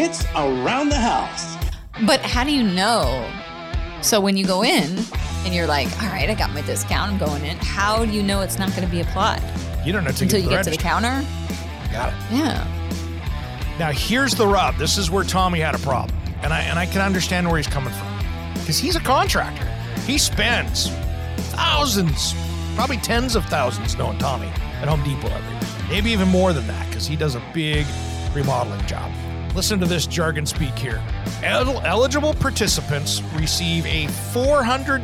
It's around the house. But how do you know? So when you go in and you're like, all right, I got my discount, I'm going in. How do you know it's not going to be applied You don't know to until you get to the counter? Got it. Yeah. Now here's the rub. This is where Tommy had a problem, and I and I can understand where he's coming from, because he's a contractor. He spends thousands, probably tens of thousands, knowing Tommy at Home Depot every year. Maybe even more than that, because he does a big remodeling job. Listen to this jargon speak here. El- eligible participants receive a $400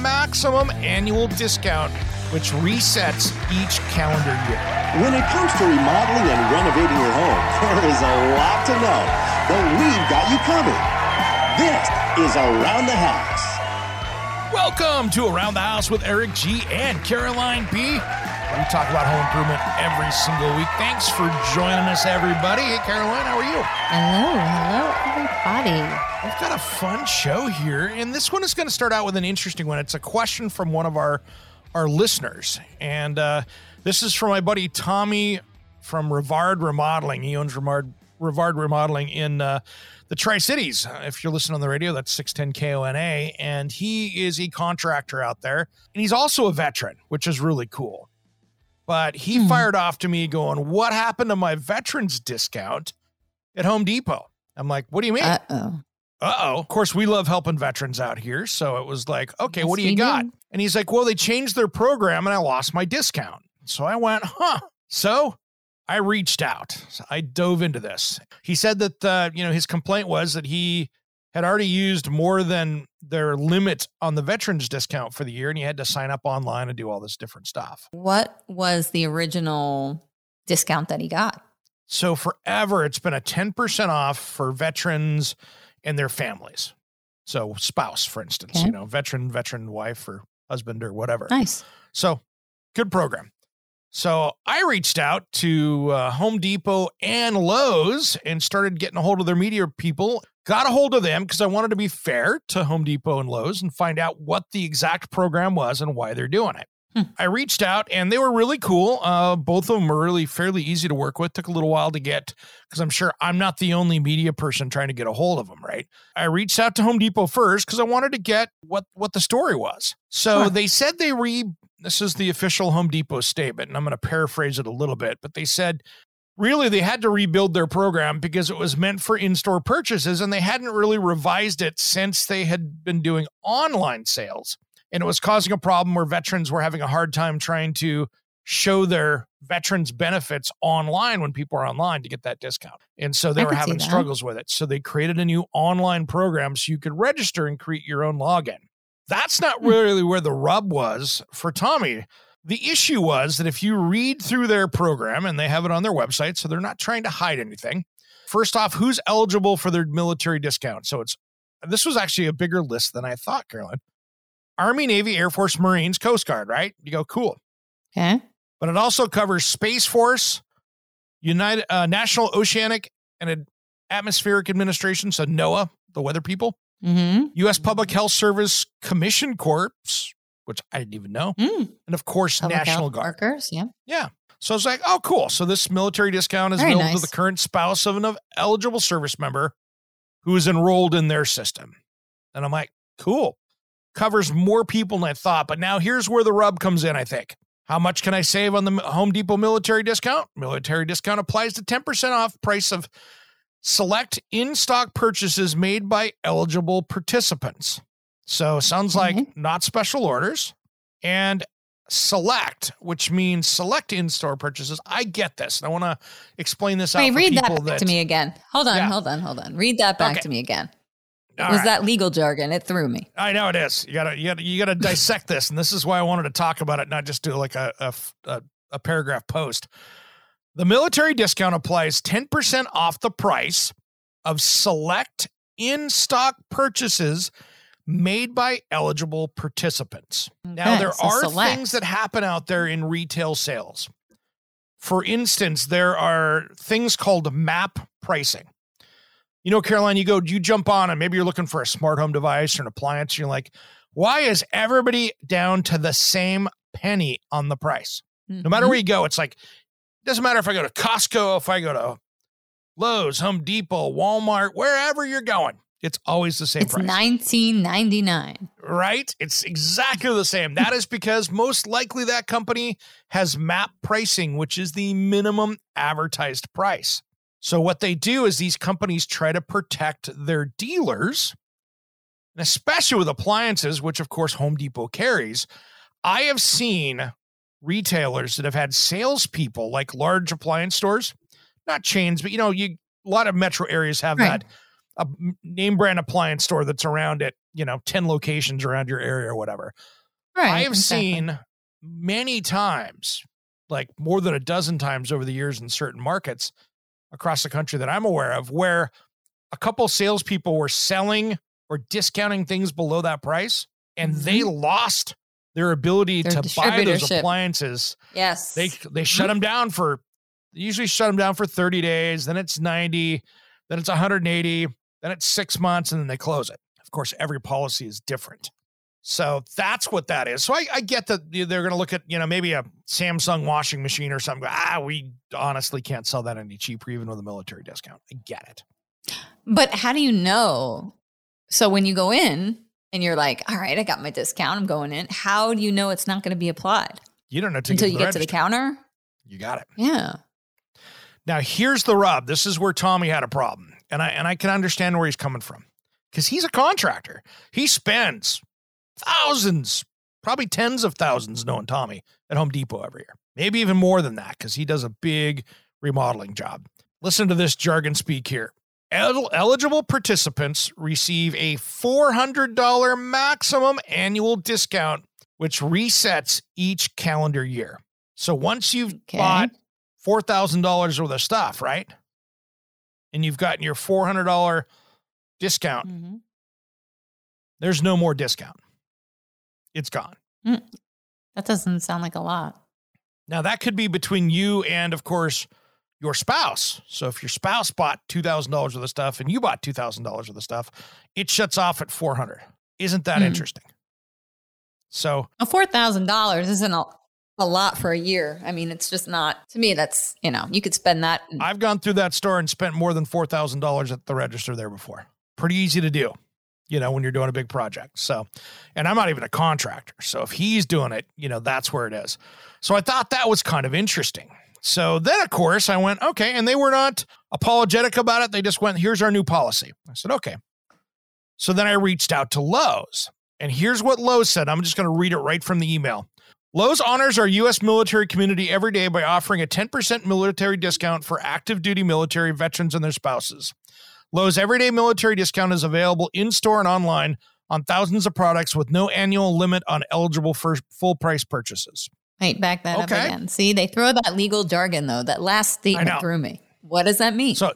maximum annual discount, which resets each calendar year. When it comes to remodeling and renovating your home, there is a lot to know, but we've got you covered. This is Around the House. Welcome to Around the House with Eric G and Caroline B. We talk about home improvement every single week. Thanks for joining us, everybody. Hey, Caroline, how are you? Hello, hello, everybody. We've got a fun show here, and this one is going to start out with an interesting one. It's a question from one of our our listeners, and uh, this is from my buddy Tommy from Rivard Remodeling. He owns Rivard, Rivard Remodeling in uh, the Tri Cities. Uh, If you're listening on the radio, that's 610 KONA, and he is a contractor out there, and he's also a veteran, which is really cool. But he fired off to me going, "What happened to my veterans discount at Home Depot?" I'm like, "What do you mean?" Uh oh. uh oh. Of course, we love helping veterans out here. So it was like, okay, what do you got? And he's like, well, they changed their program and I lost my discount. So I went, huh. So I reached out. So I dove into this. He said that, uh, you know, his complaint was that he had already used more than their limit on the veterans discount for the year and he had to sign up online and do all this different stuff. What was the original discount that he got? So forever, it's been a 10% off for veterans and their families. So spouse, for instance, Okay. you know, veteran, veteran wife or husband or whatever. Nice. So good program. So I reached out to uh, Home Depot and Lowe's and started getting a hold of their media people. Got a hold of them because I wanted to be fair to Home Depot and Lowe's and find out what the exact program was and why they're doing it. Hmm. I reached out and they were really cool. Uh, both of them were really fairly easy to work with. Took a little while to get because I'm sure I'm not the only media person trying to get a hold of them, right? I reached out to Home Depot first because I wanted to get what what the story was. So Sure. they said they re this is the official Home Depot statement, and I'm going to paraphrase it a little bit, but they said really they had to rebuild their program because it was meant for in-store purchases and they hadn't really revised it since they had been doing online sales. And it was causing a problem where veterans were having a hard time trying to show their veterans benefits online when people are online to get that discount. And so they I were having struggles with it. So they created a new online program so you could register and create your own login. That's not Hmm. really where the rub was for Tommy. The issue was that if you read through their program and they have it on their website, so they're not trying to hide anything. First off, who's eligible for their military discount? So it's this was actually a bigger list than I thought, Caroline. Army, Navy, Air Force, Marines, Coast Guard, right? You go, cool. Okay. But it also covers Space Force, United uh, National Oceanic and Atmospheric Administration, so NOAA, the weather people, Mm-hmm. U.S. Public Health Service Commission Corps, which I didn't even know, Mm. and of course Public National health Guard. workers. Yeah. Yeah. So I was like, oh, cool. So this military discount is Very available to the current spouse of an eligible service member who is enrolled in their system. And I'm like, cool. Covers more people than I thought. But now here's where the rub comes in, I think. How much can I save on the Home Depot military discount? Military discount applies to 10% off price of select in stock purchases made by eligible participants. So sounds like Okay. not special orders and select, which means select in store purchases. I get this. And I want to explain this out Wait, read that back to me again. Hold on, Yeah. hold on, hold on. Read that back Okay. to me again. All was right. that legal jargon? It threw me. I know it is. You gotta, you gotta, you gotta dissect this, and this is why I wanted to talk about it, not just do like a a paragraph post. The military discount applies ten percent off the price of select in-stock purchases made by eligible participants. Now, there so are select. things that happen out there in retail sales. For instance, there are things called map pricing. You know, Caroline, you go, you jump on and maybe you're looking for a smart home device or an appliance. And you're like, why is everybody down to the same penny on the price? No matter Mhm. where you go, it's like, doesn't matter if I go to Costco, if I go to Lowe's, Home Depot, Walmart, wherever you're going, it's always the same it's price. 1999. right? It's exactly the same. That is because most likely that company has map pricing, which is the minimum advertised price. So, what they do is these companies try to protect their dealers, and especially with appliances, which of course Home Depot carries. I have seen retailers that have had salespeople like large appliance stores, not chains, but you know, you a lot of metro areas have Right. that a name brand appliance store that's around at you know 10 locations around your area or whatever Right. i have exactly. seen many times like more than a dozen times over the years in certain markets across the country that i'm aware of where a couple salespeople were selling or discounting things below that price and they mm-hmm. lost their ability. Their to buy those appliances Yes. they they shut them down for usually shut them down for 30 days then it's 90 then it's 180 then it's six months and then they close it of course every policy is different so that's what that is so i, I get that they're going to look at you know maybe a samsung washing machine or something ah we honestly can't sell that any cheaper even with a military discount i get it But how do you know? So when you go in and you're like, all right, I got my discount, I'm going in. How do you know it's not going to be applied you don't know till until you get get to the counter? you got it Yeah. Now here's the rub. This is where Tommy had a problem. And I and I can understand where he's coming from. Cuz he's a contractor. He spends thousands, probably tens of thousands knowing Tommy at Home Depot every year. Maybe even more than that cuz he does a big remodeling job. Listen to this jargon speak here. El- eligible participants receive a $400 maximum annual discount which resets each calendar year. So once you've Okay. bought four thousand dollars worth of stuff, right? And you've gotten your four hundred dollar discount. Mhm. There's no more discount. It's gone. That doesn't sound like a lot. Now that could be between you and, of course, your spouse. So if your spouse bought two thousand dollars worth of stuff and you bought two thousand dollars worth of stuff, it shuts off at four hundred. Isn't that Hmm. interesting? So A four thousand dollars isn't a, a lot for a year. I mean, it's just not to me. That's you know, you could spend that. in- I've gone through that store and spent more than four thousand dollars at the register there before. Pretty easy to do, you know, when you're doing a big project. So, and I'm not even a contractor. So if he's doing it, you know, that's where it is. So I thought that was kind of interesting. So then, of course, I went, okay. And they were not apologetic about it. They just went, here's our new policy. I said, okay. So then I reached out to Lowe's. And here's what Lowe's said. I'm just going to read it right from the email. Lowe's honors our U.S. military community every day by offering a 10% military discount for active duty military veterans and their spouses. Lowe's everyday military discount is available in store and online on thousands of products with no annual limit on eligible for full price purchases. Wait, back that Okay. up again. See, they throw that legal jargon though. That last statement threw me. What does that mean? So,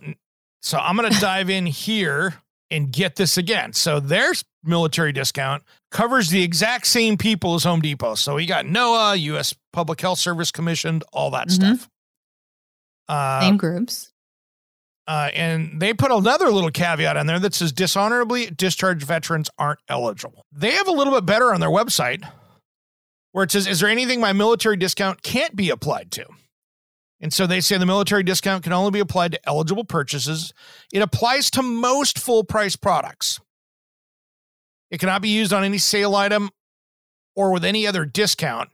so I'm going to dive in here and get this again. So their military discount covers the exact same people as Home Depot. So we got NOAA, U.S. Public Health Service commissioned, all that Mhm. stuff. Uh, Same groups. Uh, and they put another little caveat in there that says dishonorably discharged veterans aren't eligible. They have a little bit better on their website where it says, Is there anything my military discount can't be applied to? And so they say the military discount can only be applied to eligible purchases. It applies to most full price products. It cannot be used on any sale item or with any other discount.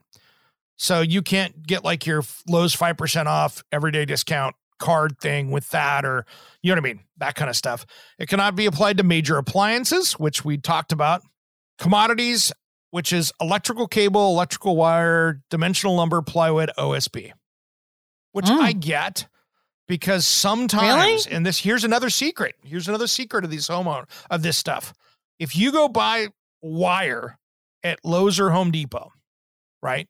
So you can't get like your Lowe's 5% off everyday discount card thing with that or you know what I mean? That kind of stuff. It cannot be applied to major appliances, which we talked about. Commodities, which is electrical cable, electrical wire, dimensional lumber, plywood, OSB. Which Mm. I get because sometimes, and this here's another secret. Here's another secret of these homeowner of this stuff. If you go buy wire at Lowe's or Home Depot, right?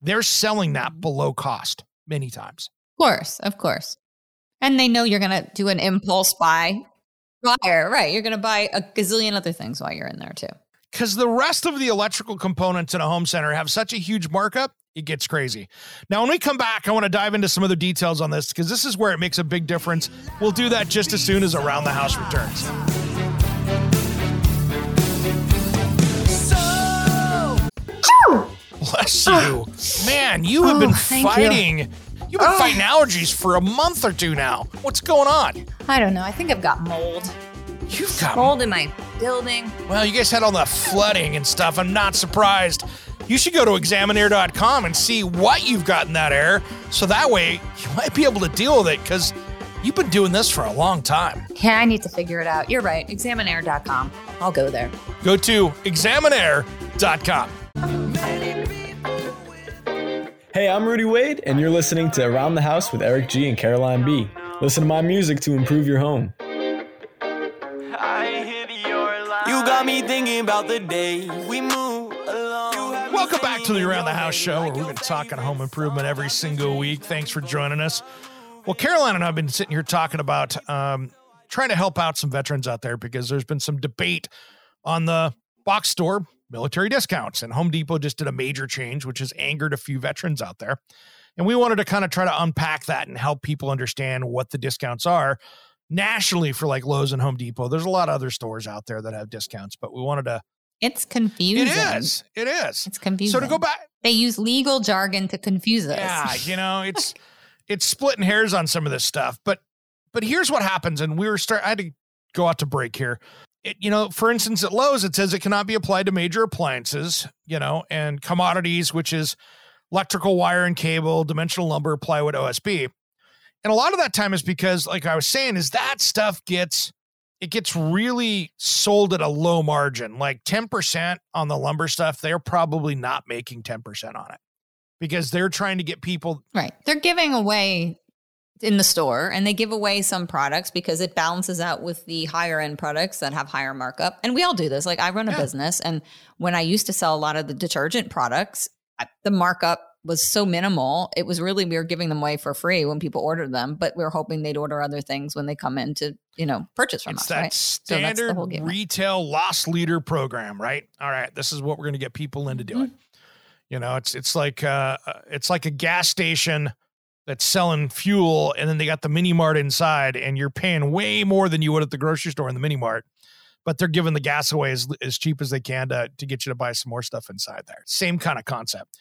They're selling that below cost many times. Of course, of course. And they know you're going to do an impulse buy wire, right? You're going to buy a gazillion other things while you're in there too. Because the rest of the electrical components in a home center have such a huge markup, it gets crazy. Now, when we come back, I want to dive into some of the other details on this because this is where it makes a big difference. We'll do that just as soon as Around the House returns. Bless you. Man, you have Oh, been fighting. You. have been Oh. fighting allergies for a month or two now. What's going on? I don't know. I think I've got mold. You've got Mold in my building. Well, you guys had all the flooding and stuff. I'm not surprised. You should go to examinair.com and see what you've got in that air. So that way you might be able to deal with it because you've been doing this for a long time. Yeah, I need to figure it out. You're right. Examinair.com. I'll go there. Go to examinair.com. Hey, I'm Rudy Wade, and you're listening to Around the House with Eric G and Caroline B. Listen to my music to improve your home. Got me thinking about the day we move along. Welcome back to the Around the House show where we've been talking home improvement every single week. Thanks for joining us. Well, Caroline and I have been sitting here talking about um, trying to help out some veterans out there because there's been some debate on the box store military discounts, and Home Depot just did a major change, which has angered a few veterans out there. And we wanted to kind of try to unpack that and help people understand what the discounts are nationally for like Lowe's and Home Depot. There's a lot of other stores out there that have discounts, but we wanted to. It's confusing. It is. It is. It's confusing. So to go back, They use legal jargon to confuse us. yeah, you know, it's it's splitting hairs on some of this stuff. But but here's what happens, and we were start. I had to go out to break here. It, you know, for instance, at Lowe's, it says it cannot be applied to major appliances, you know, and commodities, which is electrical wire and cable, dimensional lumber, plywood, OSB. And a lot of that time is because, like I was saying, is that stuff gets it gets really sold at a low margin, like 10% on the lumber stuff. They're probably not making 10% on it because they're trying to get people Right. They're giving away in the store and they give away some products because it balances out with the higher end products that have higher markup. And we all do this. Like I run a Yeah. business and when I used to sell a lot of the detergent products, the markup was so minimal. It was really we were giving them away for free when people ordered them, but we were hoping they'd order other things when they come in to, you know, purchase from it's us, that right? that's standard whole retail loss leader program, right? All right, this is what we're going to get people into Mm-hmm. doing. You know, it's it's like uh, uh, it's like a gas station that's selling fuel, and then they got the mini mart inside, and you're paying way more than you would at the grocery store in the mini mart, but they're giving the gas away as as cheap as they can to to get you to buy some more stuff inside there. Same kind of concept.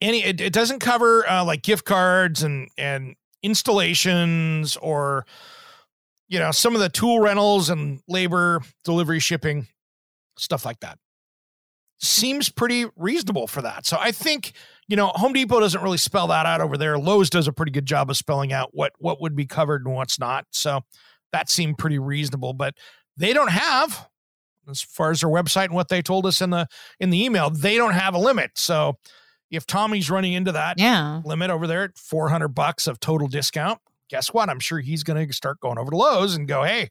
Any it, it doesn't cover uh, like gift cards and and installations or you know some of the tool rentals and labor delivery shipping stuff like that. Seems pretty reasonable for that. So i think you know home depot doesn't really spell that out over there. Lowes does a pretty good job of spelling out what what would be covered and what's not. So that seemed pretty reasonable but they don't have as far as their website and what they told us in the in the email they don't have a limit. So if tommy's running into that Yeah. limit over there at 400 bucks of total discount guess what i'm sure he's going to start going over to lowes and go hey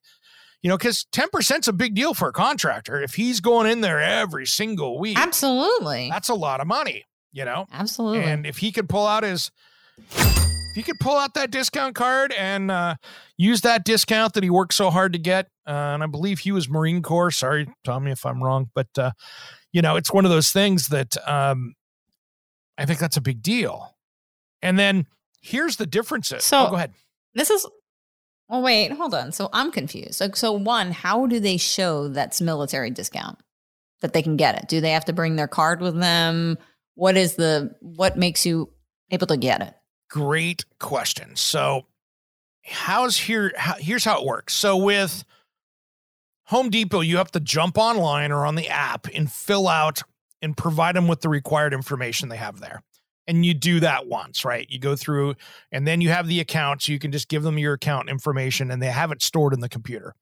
you know because 10% is a big deal for a contractor if he's going in there every single week Absolutely. that's a lot of money you know Absolutely. and if he could pull out his if he could pull out that discount card and uh, use that discount that he worked so hard to get uh, and i believe he was marine corps sorry tommy if i'm wrong but uh, you know it's one of those things that um, i think that's a big deal and then here's the differences So- oh, go ahead This is. Oh wait, hold on. So I'm confused. So, so one, how do they show that's military discount that they can get it? Do they have to bring their card with them? What is the what makes you able to get it? great question. So, how's here? How, here's how it works. So, with Home Depot, you have to jump online or on the app and fill out and provide them with the required information they have there. And you do that once, right? You go through and then you have the account. So you can just give them your account information and they have it stored in the computer.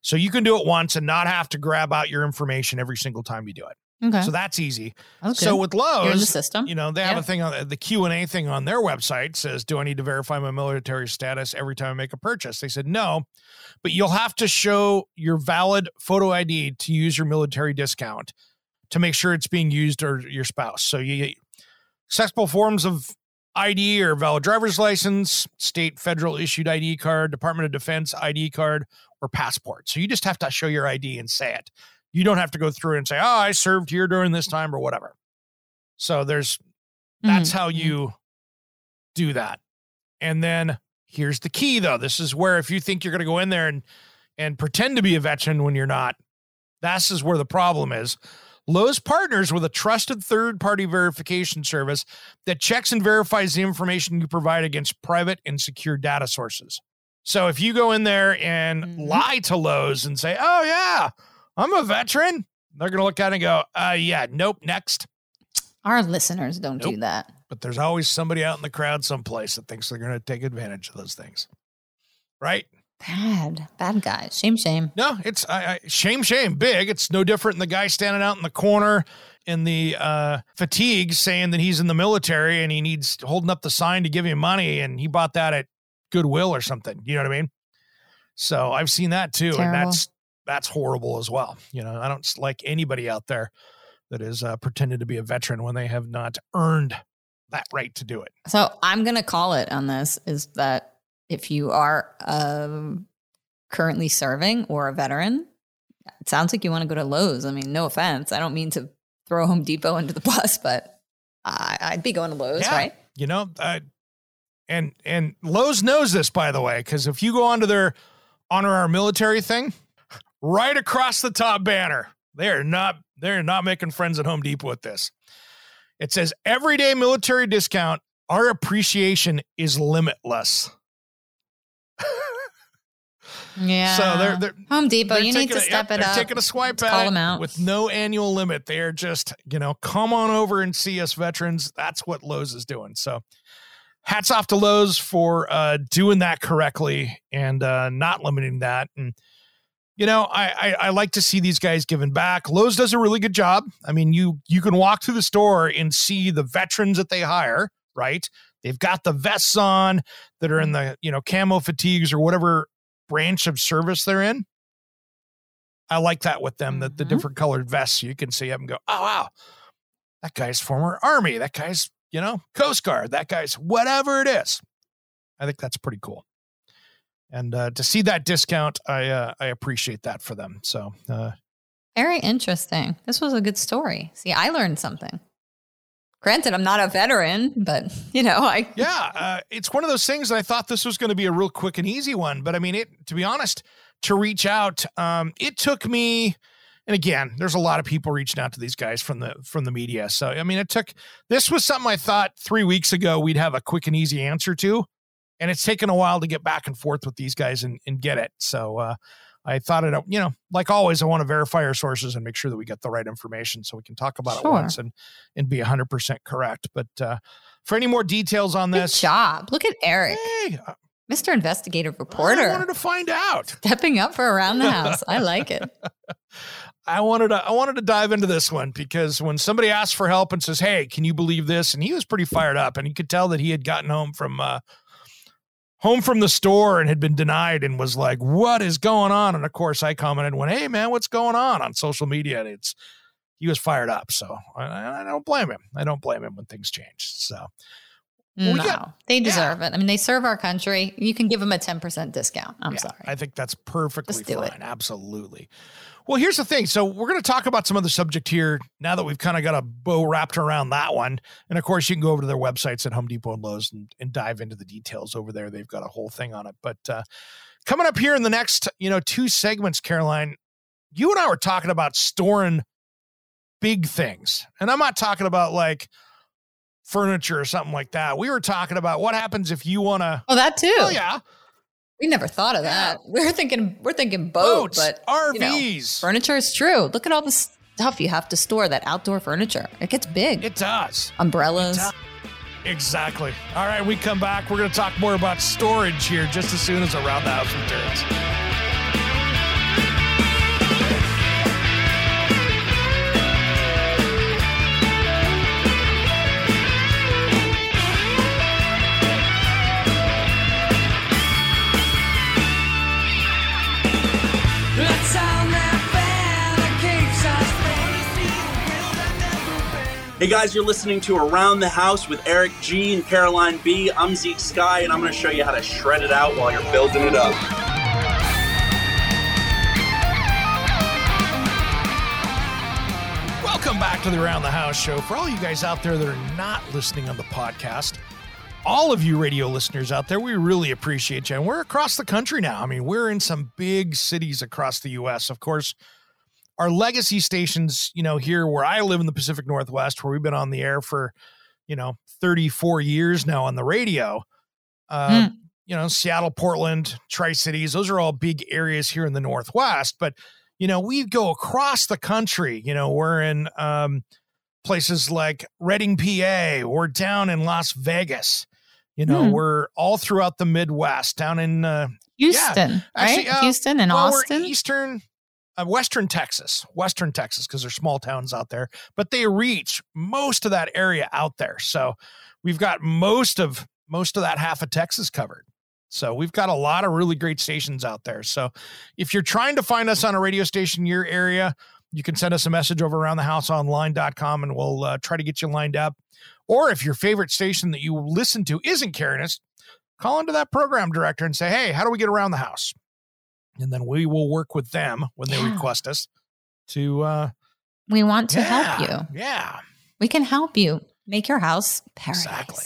So you can do it once and not have to grab out your information every single time you do it. Okay. So that's easy. That's So with You're the system. you know, they have Yeah. a thing on the Q and A thing on their website says, "Do I need to verify my military status every time I make a purchase?" They said no, but you'll have to show your valid photo ID to use your military discount to make sure it's being used or your spouse. So you accessible forms of ID or valid driver's license, state federal issued ID card, Department of Defense ID card, or passport. So you just have to show your ID and say it. You don't have to go through and say, "Oh, I served here during this time" or whatever. So there's that's Mhm. how you do that. And then here's the key though. This is where if you think you're going to go in there and and pretend to be a veteran when you're not, this is where the problem is. Lowe's partners with a trusted third party verification service that checks and verifies the information you provide against private and secure data sources. So if you go in there and Mhm. lie to Lowe's and say, "Oh yeah, I'm a veteran," they're going to look at it and go, "Uh yeah, nope, next." Our listeners don't do that. but there's always somebody out in the crowd someplace that thinks they're going to take advantage of those things right Bad, bad guys. Shame, shame. no it's I, I, shame shame. Big. It's no different than the guy standing out in the corner in the uh fatigue saying that he's in the military and he needs holding up the sign to give him money and he bought that at goodwill or something. You know what i mean? So i've seen that too and that's that's horrible as well. You know i don't like anybody out there that is uh, pretending to be a veteran when they have not earned that right to do it. So I'm gonna call it on this is that if you are um, currently serving or a veteran, it sounds like you want to go to Lowe's. I mean, no offense. I don't mean to throw Home Depot into the bus, but I, I'd be going to Lowe's, Yeah. right? you know uh, and and lowes knows this by the way because if you go onto their honor our military thing right across the top banner they're not they're not making friends at home depot with this it says everyday military discount our appreciation is limitless Yeah. so they're they're Home Depot. they're You need to a- step yep, it up. taking a swipe at call them out. with no annual limit. They're just, you know, come on over and see us veterans. That's what Lowe's is doing. So hats off to Lowe's for uh, doing that correctly and uh, not limiting that. And, you know, I, I I like to see these guys giving back. Lowe's does a really good job. I mean, you you can walk through the store and see the veterans that they hire, right? They've got the vests on that are in the, you know, camo fatigues or whatever branch of service they're in. I like that with them, that the Mhm. different colored vests, you can see them and go, oh, wow, that guy's former Army. That guy's, you know, Coast Guard. That guy's whatever it is. I think that's pretty cool. And uh, to see that discount, I uh, I appreciate that for them. So uh, Very interesting. This was a good story. See, I learned something. Granted, I'm not a veteran, but you know, I yeah, uh, it's one of those things. that I thought this was going to be a real quick and easy one, but I mean, it. To be honest, to reach out, um, it took me. And again, there's a lot of people reaching out to these guys from the from the media. So I mean, it took. This was something I thought three weeks ago we'd have a quick and easy answer to, and it's taken a while to get back and forth with these guys and, and get it. So uh, I thought it. You know, like always, I want to verify our sources and make sure that we get the right information so we can talk about it once and and be 100 percent correct. But uh, for any more details on good this, job. Look at Eric, Hey, I- Mr. Investigative Reporter. I wanted to find out. stepping up for around the house. I like it. I wanted to I wanted to dive into this one because when somebody asks for help and says, "Hey, can you believe this?" and he was pretty fired up and you could tell that he had gotten home from uh home from the store and had been denied and was like, "What is going on?" And of course, I commented, "Went, hey man, what's going on on social media?" And it's he was fired up, so I, I don't blame him. I don't blame him when things change. So Well, no, got- they deserve it. I mean, they serve our country. You can give them a 10% discount. I'm Yeah, sorry. I think that's perfectly fine. it. Absolutely. Well, here's the thing. So we're going to talk about some other subject here now that we've kind of got a bow wrapped around that one. And of course, you can go over to their websites at Home Depot and Lowe's and, and dive into the details over there. They've got a whole thing on it. But uh, coming up here in the next, you know, two segments, Caroline, you and I were talking about storing big things. And I'm not talking about like furniture or something like that. We were talking about what happens if you want to. oh, that too. Oh, yeah. We never thought of that. We're thinking, we're thinking boat, Boats, but you know, RVs. furniture is true. Look at all the stuff you have to store. That outdoor furniture, it gets big. It does. Umbrellas. does. Exactly. All right, we come back. We're going to talk more about storage here just as soon as Around the House returns. Hey guys, you're listening to Around the House with Eric G and Caroline B. I'm Zeke Sky, and I'm going to show you how to shred it out while you're building it up. Welcome back to the Around the House show. For all you guys out there that are not listening on the podcast, all of you radio listeners out there, we really appreciate you. And we're across the country now. I mean, we're in some big cities across the U.S. Of course, our legacy stations, you know, here where I live in the Pacific Northwest, where we've been on the air for, you know, 34 years now on the radio. Uh, You know, Seattle, Portland, Tri Cities, those are all big areas here in the Northwest. But, you know, we go across the country. You know, we're in um, places like Reading, PA, we're down in Las Vegas. You know, Hmm. we're all throughout the Midwest, down in uh, Houston, right? Actually, uh, Houston and well, Austin. eastern, uh, western Texas, western Texas, because there's small towns out there, but they reach most of that area out there. So we've got most of most of that half of Texas covered. So we've got a lot of really great stations out there. So if you're trying to find us on a radio station in your area, you can send us a message over around the house online.com and we'll uh, try to get you lined up. Or if your favorite station that you listen to isn't us, call into that program director and say, hey, how do we get around the house? And then we will work with them when they Yeah. request us to uh we want to yeah, help you. Yeah, We can help you make your house paradise. Exactly.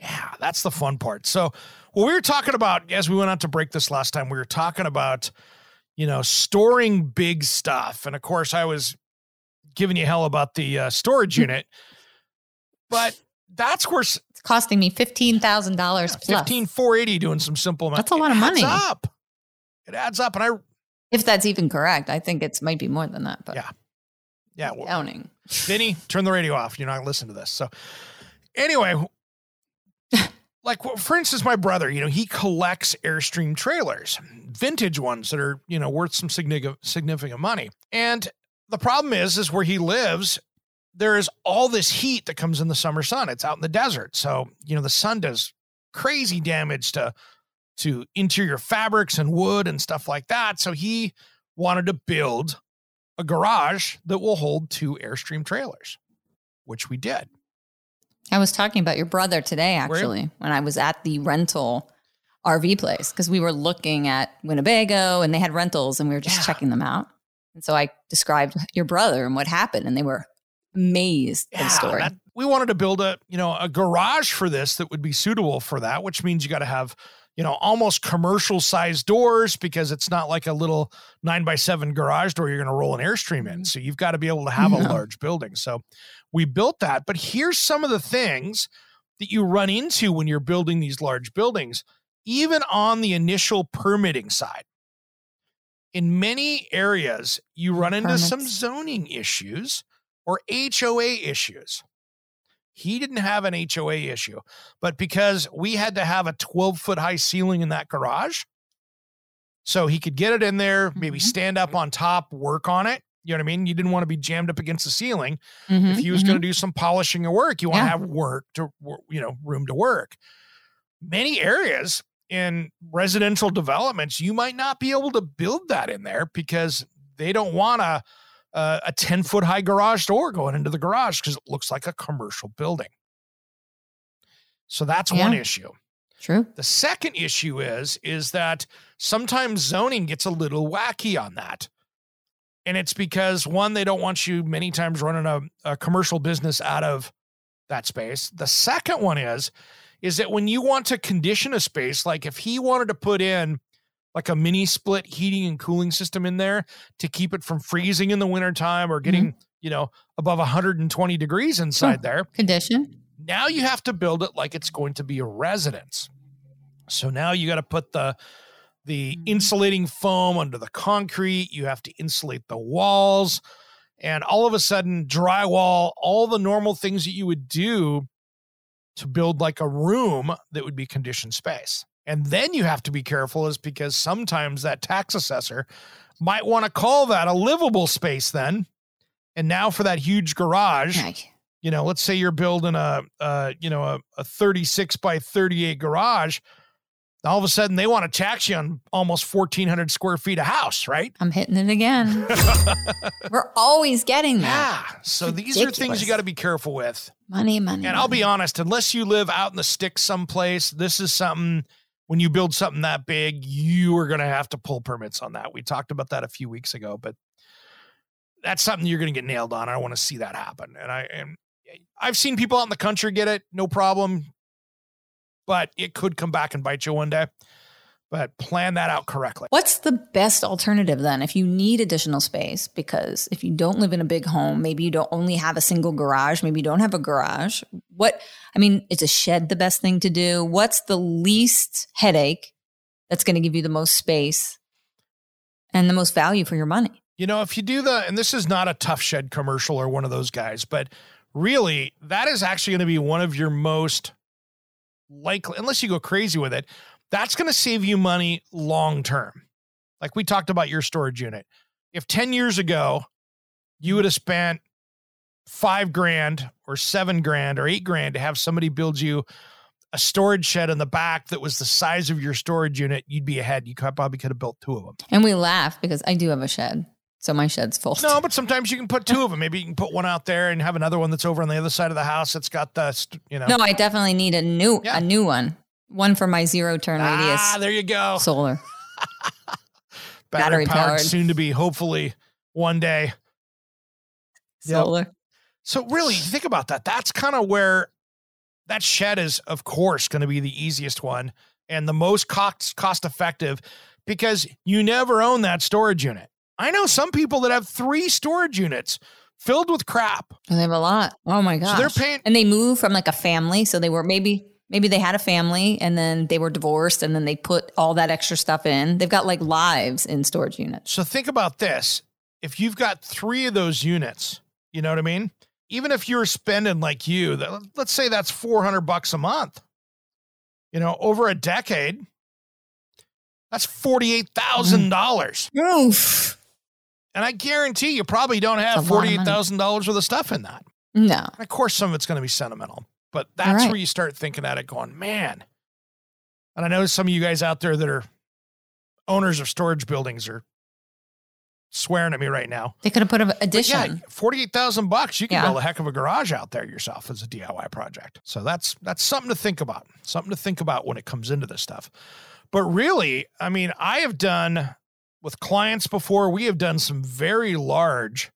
yeah, that's the fun part. So what we were talking about as we went out to break this last time, we were talking about, you know, storing big stuff. And of course, I was giving you hell about the uh, storage unit. But that's where It's costing me fifteen thousand dollars plus. 15 480 doing some simple math. That's a lot of money. up. It adds up. And I If that's even correct, I think it's might be more than that. But Yeah. yeah, well, counting. Vinny, turn the radio off. You're not listening to this. So, anyway, like for instance, my brother, you know, he collects Airstream trailers, vintage ones that are you know worth some significant significant money. And the problem is, is where he lives, there is all this heat that comes in the summer sun. It's out in the desert, so you know the sun does crazy damage to to interior fabrics and wood and stuff like that. So he wanted to build a garage that will hold two Airstream trailers, which we did. I was talking about your brother today, actually, when I was at the rental RV place because we were looking at Winnebago and they had rentals and we were just Yeah. checking them out. And so I described your brother and what happened, and they were amazed at the story. that- we wanted to build a you know a garage for this that would be suitable for that, which means you got to have you know almost commercial sized doors because it's not like a little nine by seven garage door you're going to roll an airstream in. Mm-hmm. So you've got to be able to have a large building. So we built that, but here's some of the things that you run into when you're building these large buildings, even on the initial permitting side. In many areas, you run into some zoning issues or HOA issues. He didn't have an HOA issue, but because we had to have a 12 foot high ceiling in that garage, so he could get it in there, maybe Mhm. stand up on top, work on it. You know what I mean? You didn't want to be jammed up against the ceiling. Mhm, If he was mhm. going to do some polishing of work, you want to have work to, you know, room to work. Many areas in residential developments, you might not be able to build that in there because they don't want a a, a 10 foot high garage door going into the garage because it looks like a commercial building. So that's one issue. True. The second issue is is that sometimes zoning gets a little wacky on that. And it's because one, they don't want you many times running a, a commercial business out of that space. The second one is is that when you want to condition a space, like if he wanted to put in like a mini split heating and cooling system in there to keep it from freezing in the wintertime or getting, mm-hmm. you know, above 120 degrees inside there, Condition. now you have to build it like it's going to be a residence. So now you got to put the the mm-hmm. insulating foam under the concrete. You have to insulate the walls, and all of a sudden, drywall, all the normal things that you would do to build like a room that would be conditioned space. And then you have to be careful, is because sometimes that tax assessor might want to call that a livable space then. And now for that huge garage, you know, let's say you're building a, uh, you know, a, a 36 by 38 garage. All of a sudden, they want to tax you on almost 1,400 square feet of house, right? I'm hitting it again. We're always getting that. Yeah. So these are things you got to be careful with. Money, money. And I'll be honest, unless you live out in the sticks someplace, this is something when you build something that big, you are going to have to pull permits on that. We talked about that a few weeks ago, but that's something you're going to get nailed on. I want to see that happen. And I and I've seen people out in the country get it, no problem. But it could come back and bite you one day. But plan that out correctly. What's the best alternative then if you need additional space? Because if you don't live in a big home, maybe you don't only have a single garage, maybe you don't have a garage. What, I mean, is a shed the best thing to do? What's the least headache that's going to give you the most space and the most value for your money? You know, if you do the, and this is not a Tuff Shed commercial or one of those guys, but really, that is actually going to be one of your most likely, unless you go crazy with it, that's going to save you money long term. Like we talked about your storage unit. If 10 years ago you would have spent five grand or seven grand or eight grand to have somebody build you a storage shed in the back that was the size of your storage unit, you'd be ahead. You probably could have built two of them. And we laugh because I do have a shed. So my shed's full. No, but sometimes you can put two of them. Maybe you can put one out there and have another one that's over on the other side of the house that's got the, you know. No, I definitely need a new Yeah. a new one. One for my zero turn radius Ah, there you go. solar. Battery, battery powered, powered. soon to be, hopefully one day. Yep. Solar. So really, think about that. That's kind of where that shed is, of course, going to be the easiest one and the most cost cost effective because you never own that storage unit. I know some people that have three storage units filled with crap. And They have a lot. Oh my gosh. So they're paying and they move from like a family. So they were maybe maybe they had a family and then they were divorced and then they put all that extra stuff in. They've got like lives in storage units. So think about this. If you've got three of those units, you know what I mean? Even if you're spending like you, let's say that's 400 bucks a month. You know, over a decade, that's $48,000. Oof. And I guarantee you probably don't have That's a lot of money. $48,000 worth of stuff in that. No. And of course, some of it's going to be sentimental, but that's Right. where you start thinking at it going, man. And I know some of you guys out there that are owners of storage buildings are swearing at me right now. They could have put an But addition. yeah, forty-eight thousand bucks. You can Yeah. build a heck of a garage out there yourself as a DIY project. So that's that's something to think about. Something to think about when it comes into this stuff. But really, I mean, I have done with clients before. We have done some very large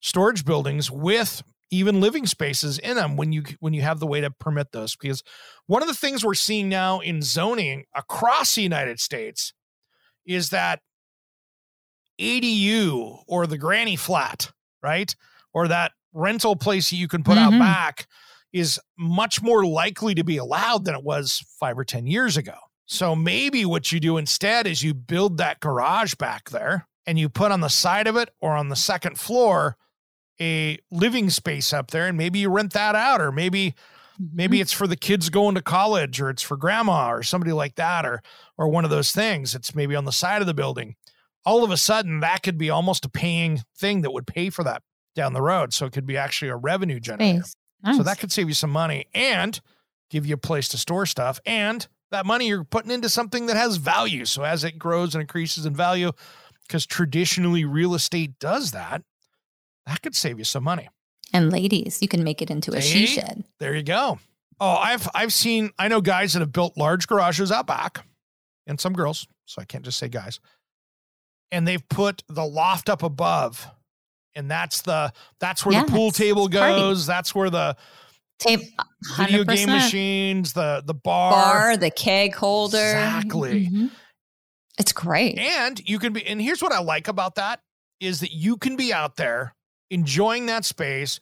storage buildings with even living spaces in them when you when you have the way to permit those. Because one of the things we're seeing now in zoning across the United States is that ADU or the granny flat, right? Or that rental place that you can put out Mhm. back is much more likely to be allowed than it was five or 10 years ago. So maybe what you do instead is you build that garage back there and you put on the side of it or on the second floor a living space up there and maybe you rent that out or maybe mm-hmm. maybe it's for the kids going to college or it's for grandma or somebody like that or or one of those things. It's maybe on the side of the building. All of a sudden that could be almost a paying thing that would pay for that down the road. So it could be actually a revenue generator. Space. so that could save you some money and give you a place to store stuff and that money you're putting into something that has value. So as it grows and increases in value because traditionally real estate does that that could save you some money and ladies, you can make it into a she shed. there you go. Oh, I've I've seen I know guys that have built large garages out back, and some girls, so I can't just say guys. And they've put the loft up above, and that's the that's where the pool table it's party. goes. That's where the Tape video 100%. game machines, the the bar, bar, the keg holder. Exactly. Mhm. It's great. and you can be. And here's what I like about that is that you can be out there enjoying that space.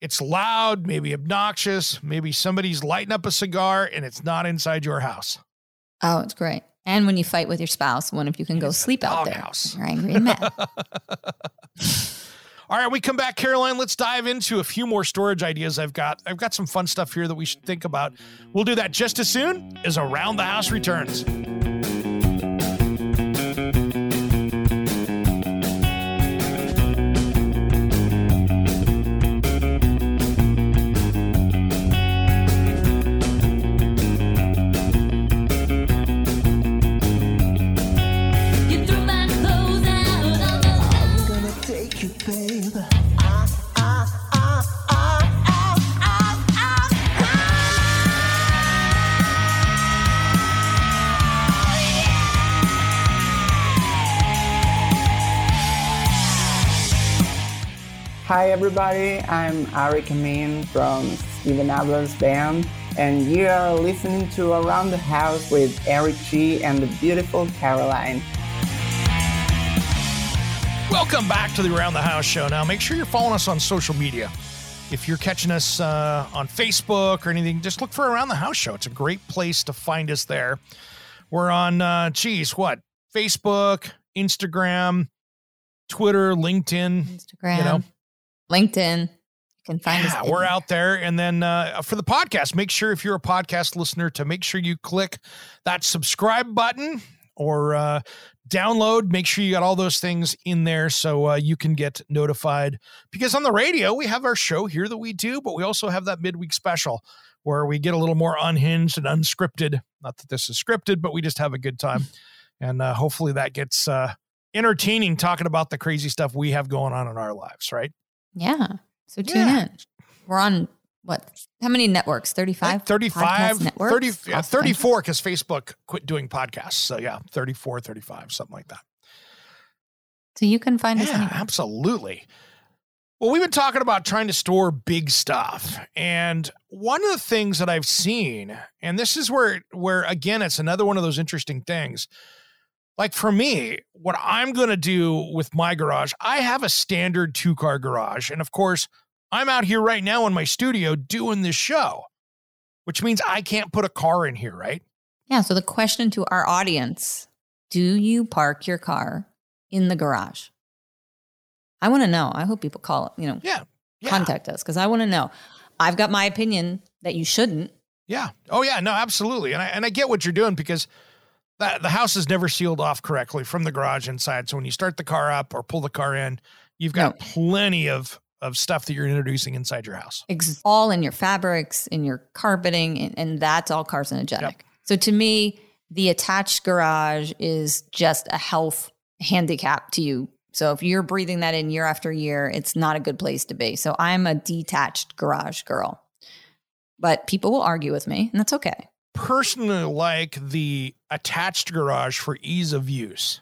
It's loud, maybe obnoxious, maybe somebody's lighting up a cigar, and it's not inside your house. Oh, it's great. And when you fight with your spouse, one of you can go It's sleep out there. doghouse. You're angry and mad. All right, we come back, Caroline. Let's dive into a few more storage ideas I've got. I've got some fun stuff here that we should think about. We'll do that just as soon as Around the House returns. Hi everybody, I'm Ari Amin from Steven Adler's band, and you are listening to Around the House with Eric G and the beautiful Caroline. Welcome back to the Around the House show. Now, make sure you're following us on social media. If you're catching us uh, on Facebook or anything, just look for Around the House show. It's a great place to find us there. We're on, uh, geez, what? Facebook, Instagram, Twitter, LinkedIn. Instagram, You know, LinkedIn. You can find us. yeah, we're there. out there. And then uh, for the podcast, make sure if you're a podcast listener to make sure you click that subscribe button or uh, download. Make sure you got all those things in there so uh, you can get notified. Because on the radio, we have our show here that we do, but we also have that midweek special where we get a little more unhinged and unscripted. Not that this is scripted, but we just have a good time. and uh, hopefully that gets uh, entertaining talking about the crazy stuff we have going on in our lives, right? Yeah. So tune Yeah. in. We're on what? How many networks? 35? 35, networks 30, yeah, across the country? 34 because Facebook quit doing podcasts. So yeah, 34, 35, something like that. So you can find us Yeah, anywhere. absolutely. Well, we've been talking about trying to store big stuff. And one of the things that I've seen, and this is where where again it's another one of those interesting things. Like for me, what I'm going to do with my garage, I have a standard two-car garage, and of course, I'm out here right now in my studio doing this show, which means I can't put a car in here, right? Yeah. So the question to our audience Do you park your car in the garage? I want to know. I hope people call, you know, Yeah. Yeah. contact us because I want to know. I've got my opinion that you shouldn't. Yeah. Oh yeah. No, absolutely. And I and I get what you're doing because that the house is never sealed off correctly from the garage inside. So when you start the car up or pull the car in, you've got plenty of of stuff that you're introducing inside your house. Ex- all in your fabrics, in your carpeting, and, and that's all carcinogenic. So to me, the attached garage is just a health handicap to you. So if you're breathing that in year after year, it's not a good place to be. So I'm a detached garage girl. But people will argue with me, and that's okay. Personally, like the attached garage for ease of use.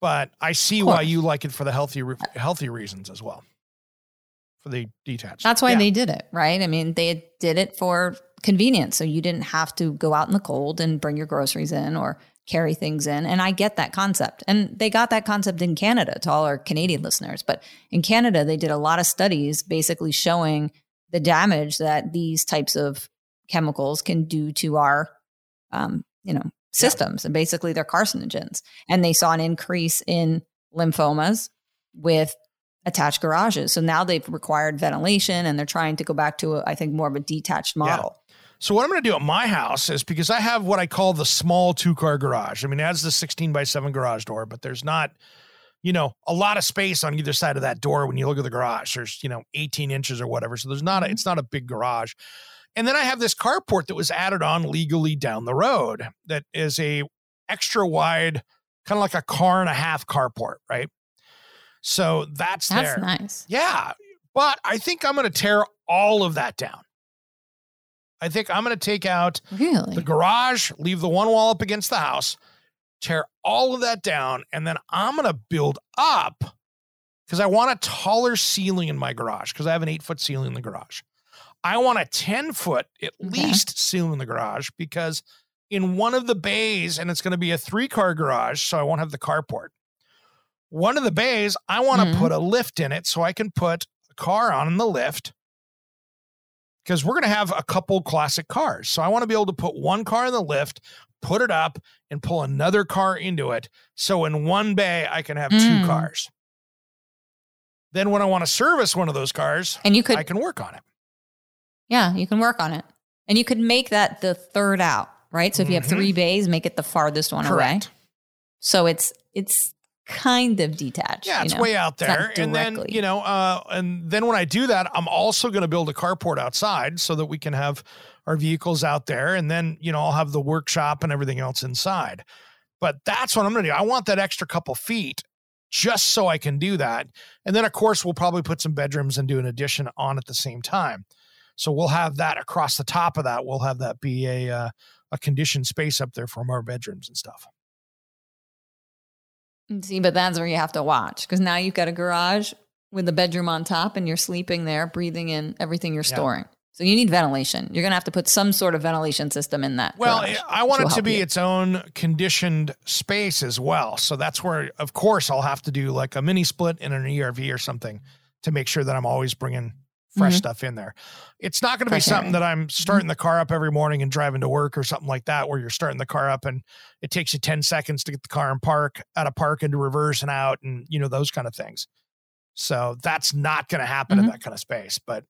But I see why you like it for the healthy re- healthy reasons as well. For the detached. That's why Yeah. they did it, right? I mean, they did it for convenience. So you didn't have to go out in the cold and bring your groceries in or carry things in. And I get that concept. And they got that concept in Canada to all our Canadian listeners. But in Canada, they did a lot of studies basically showing the damage that these types of chemicals can do to our, um, you know, systems. And basically, they're carcinogens. And they saw an increase in lymphomas with attached garages. So now they've required ventilation and they're trying to go back to, a, I think, more of a detached model. So what I'm going to do at my house is because I have what I call the small two car garage. I mean, it has the 16 by 7 garage door, but there's not, you know, a lot of space on either side of that door when you look at the garage. There's, you know, 18 inches or whatever. So there's not a, mm-hmm. it's not a big garage. And then I have this carport that was added on legally down the road that is a extra wide, kind of like a car and a half carport, right? So that's, That's there. nice. Yeah. But I think I'm going to tear all of that down. I think I'm going to take out Really? the garage, leave the one wall up against the house, tear all of that down, and then I'm going to build up because I want a taller ceiling in my garage because I have an eight foot ceiling in the garage. I want a 10 foot at Okay. least ceiling in the garage because in one of the bays, and it's going to be a three car garage, so I won't have the carport. One of the bays, I want to Mhm. put a lift in it so I can put a car on in the lift because we're going to have a couple classic cars. So I want to be able to put one car in the lift, put it up, and pull another car into it. So in one bay, I can have two Mm. cars. Then when I want to service one of those cars, And you could, I can work on it. yeah, you can work on it. And you could make that the third out, right? So if you have Mhm. three bays, make it the farthest one away. So it's, it's kind of detached. Yeah, it's know? way out there. And then, you know, uh, and then when I do that, I'm also going to build a carport outside so that we can have our vehicles out there. And then, you know, I'll have the workshop and everything else inside. But that's what I'm going to do. I want that extra couple feet just so I can do that. And then, of course, we'll probably put some bedrooms and do an addition on at the same time. So we'll have that across the top of that. We'll have that be a uh, a conditioned space up there for more bedrooms and stuff. See, but that's where you have to watch because now you've got a garage with the bedroom on top and you're sleeping there, breathing in everything you're storing. So you need ventilation. You're going to have to put some sort of ventilation system in that. Well, I want it to be you. its own conditioned space as well. So that's where, of course, I'll have to do like a mini split in an ERV or something to make sure that I'm always bringing fresh Mhm. stuff in there. It's not going to be Fresh air. something that I'm starting the car up every morning and driving to work or something like that, where you're starting the car up and it takes you 10 seconds to get the car in park, out of park into reverse and out, and you know, those kind of things. So that's not going to happen in Mhm. that kind of space. But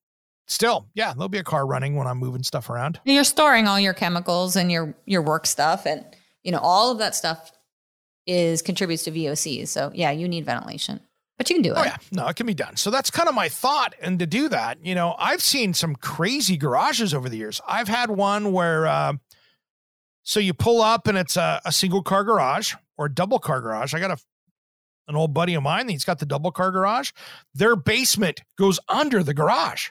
still, yeah, there'll be a car running when I'm moving stuff around. You're storing all your chemicals and your your work stuff and you know all of that stuff is contributes to VOCs. So yeah, you need ventilation. But you can do it. Oh yeah, no, it can be done. So that's kind of my thought. And to do that, you know, I've seen some crazy garages over the years. I've had one where, uh, so you pull up and it's a, a single car garage or a double car garage. I got a an old buddy of mine. He's got the double car garage. Their basement goes under the garage.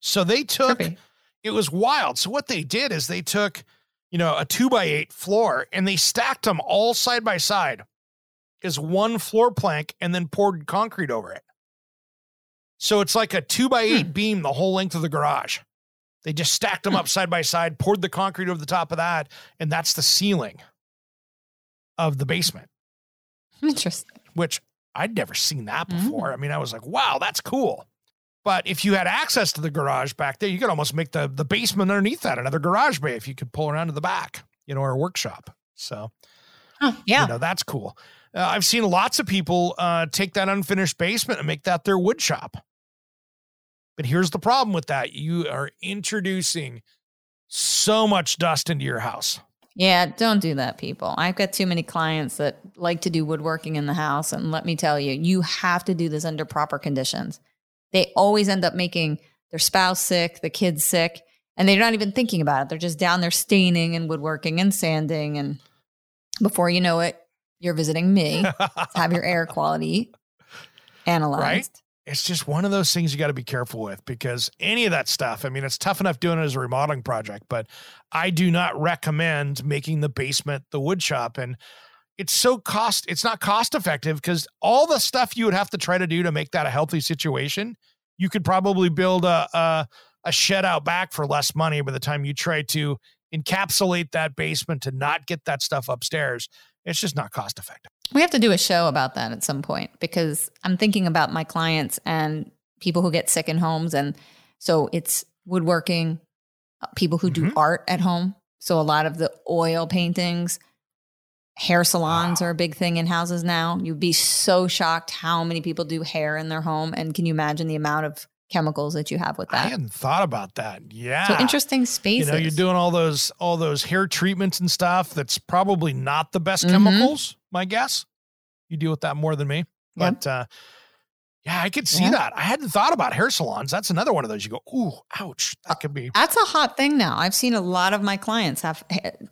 So they took Trippy. it was wild. So what they did is they took, you know, a two by eight floor and they stacked them all side by side as one floor plank and then poured concrete over it. So it's like a two by eight hmm. beam the whole length of the garage. They just stacked them up side by side, poured the concrete over the top of that, and that's the ceiling of the basement, Interesting. which I'd never seen that mm. before. I mean, I was like, wow, that's cool. But if you had access to the garage back there, you could almost make the, the basement underneath that another garage bay if you could pull around to the back, you know, or a workshop. So, Oh, yeah. you know, that's cool. Uh, I've seen lots of people uh, take that unfinished basement and make that their wood shop. But here's the problem with that you are introducing so much dust into your house. Yeah, don't do that, people. I've got too many clients that like to do woodworking in the house. And let me tell you, you have to do this under proper conditions. They always end up making their spouse sick, the kids sick, and they're not even thinking about it. They're just down there staining and woodworking and sanding. And before you know it, you're visiting me to have your air quality analyzed. Right? it's just one of those things you got to be careful with because any of that stuff, I mean, it's tough enough doing it as a remodeling project, but I do not recommend making the basement the wood shop. And it's so cost, it's not cost effective because all the stuff you would have to try to do to make that a healthy situation, you could probably build a, a, a shed out back for less money by the time you try to encapsulate that basement to not get that stuff upstairs. It's just not cost effective. We have to do a show about that at some point because I'm thinking about my clients and people who get sick in homes. And so it's woodworking, uh, people who do Mhm. art at home. So a lot of the oil paintings, hair salons are a big thing in houses now. You'd be so shocked how many people do hair in their home. And can you imagine the amount of chemicals that you have with that. I hadn't thought about that. Yeah. So interesting spaces. You know, you're doing all those all those hair treatments and stuff that's probably not the best Mhm. chemicals my guess you deal with that more than me Yeah. but uh yeah i could see Yeah. that i hadn't thought about hair salons that's another one of those you go ooh ouch that could be That's a hot thing now. I've seen a lot of my clients have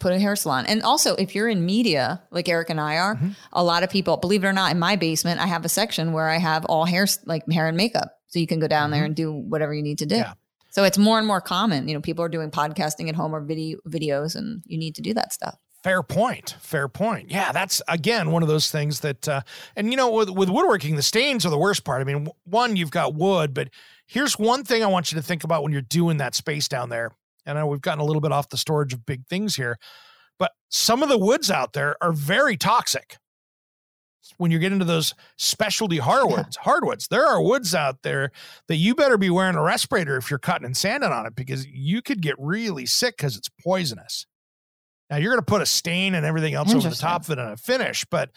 put a hair salon. And also, if you're in media, like Eric and I are, Mm-hmm. a lot of people, believe it or not, in my basement, I have a section where I have all hair, like hair and makeup. So you can go down there and do whatever you need to do. Mm-hmm. Yeah. So it's more and more common. You know, people are doing podcasting at home or video videos, and you need to do that stuff. Fair point fair point. Yeah that's again one of those things that uh and you know with with woodworking the stains are the worst part. I mean one you've got wood but here's one thing i want you to think about when you're doing that space down there. And I know we've gotten a little bit off the storage of big things here but some of the woods out there are very toxic. When you get into those specialty hardwoods hardwoods there are woods out there that you better be wearing a respirator if you're cutting and sanding on it because you could get really sick because it's poisonous now you're going to put a stain and everything else over the top of it and a finish but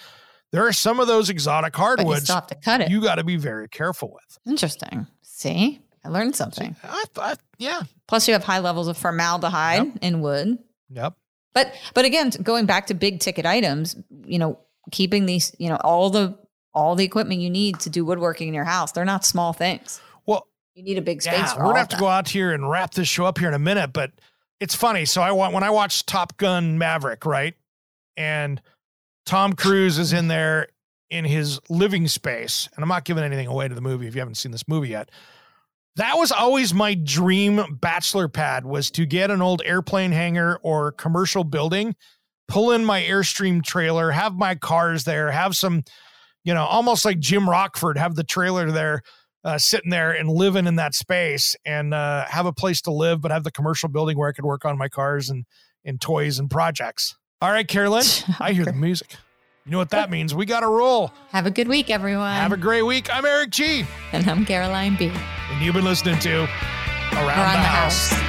there are some of those exotic But you hardwoods have to cut it. you got to be very careful with Interesting. See, I learned something. I thought yeah Plus, you have high levels of formaldehyde in wood. yep But but again, going back to big ticket items, you know, keeping these, you know, all the all the equipment you need to do woodworking in your house, they're not small things. well You need a big space. Yeah, we're gonna have to go out here and wrap this show up here in a minute, but it's funny. So I want when I watch Top Gun Maverick, right? And Tom Cruise is in there in his living space, and I'm not giving anything away to the movie if you haven't seen this movie yet. That was always my dream bachelor pad was to get an old airplane hangar or commercial building, pull in my Airstream trailer, have my cars there, have some, you know, almost like Jim Rockford, have the trailer there, uh, sitting there and living in that space and uh, have a place to live, but have the commercial building where I could work on my cars and, and toys and projects. All right, Carolyn, I hear the music. You know what that means? We got to roll. Have a good week, everyone. Have a great week. I'm Eric G. and I'm Caroline B. And you've been listening to Around, Around the, the House. House.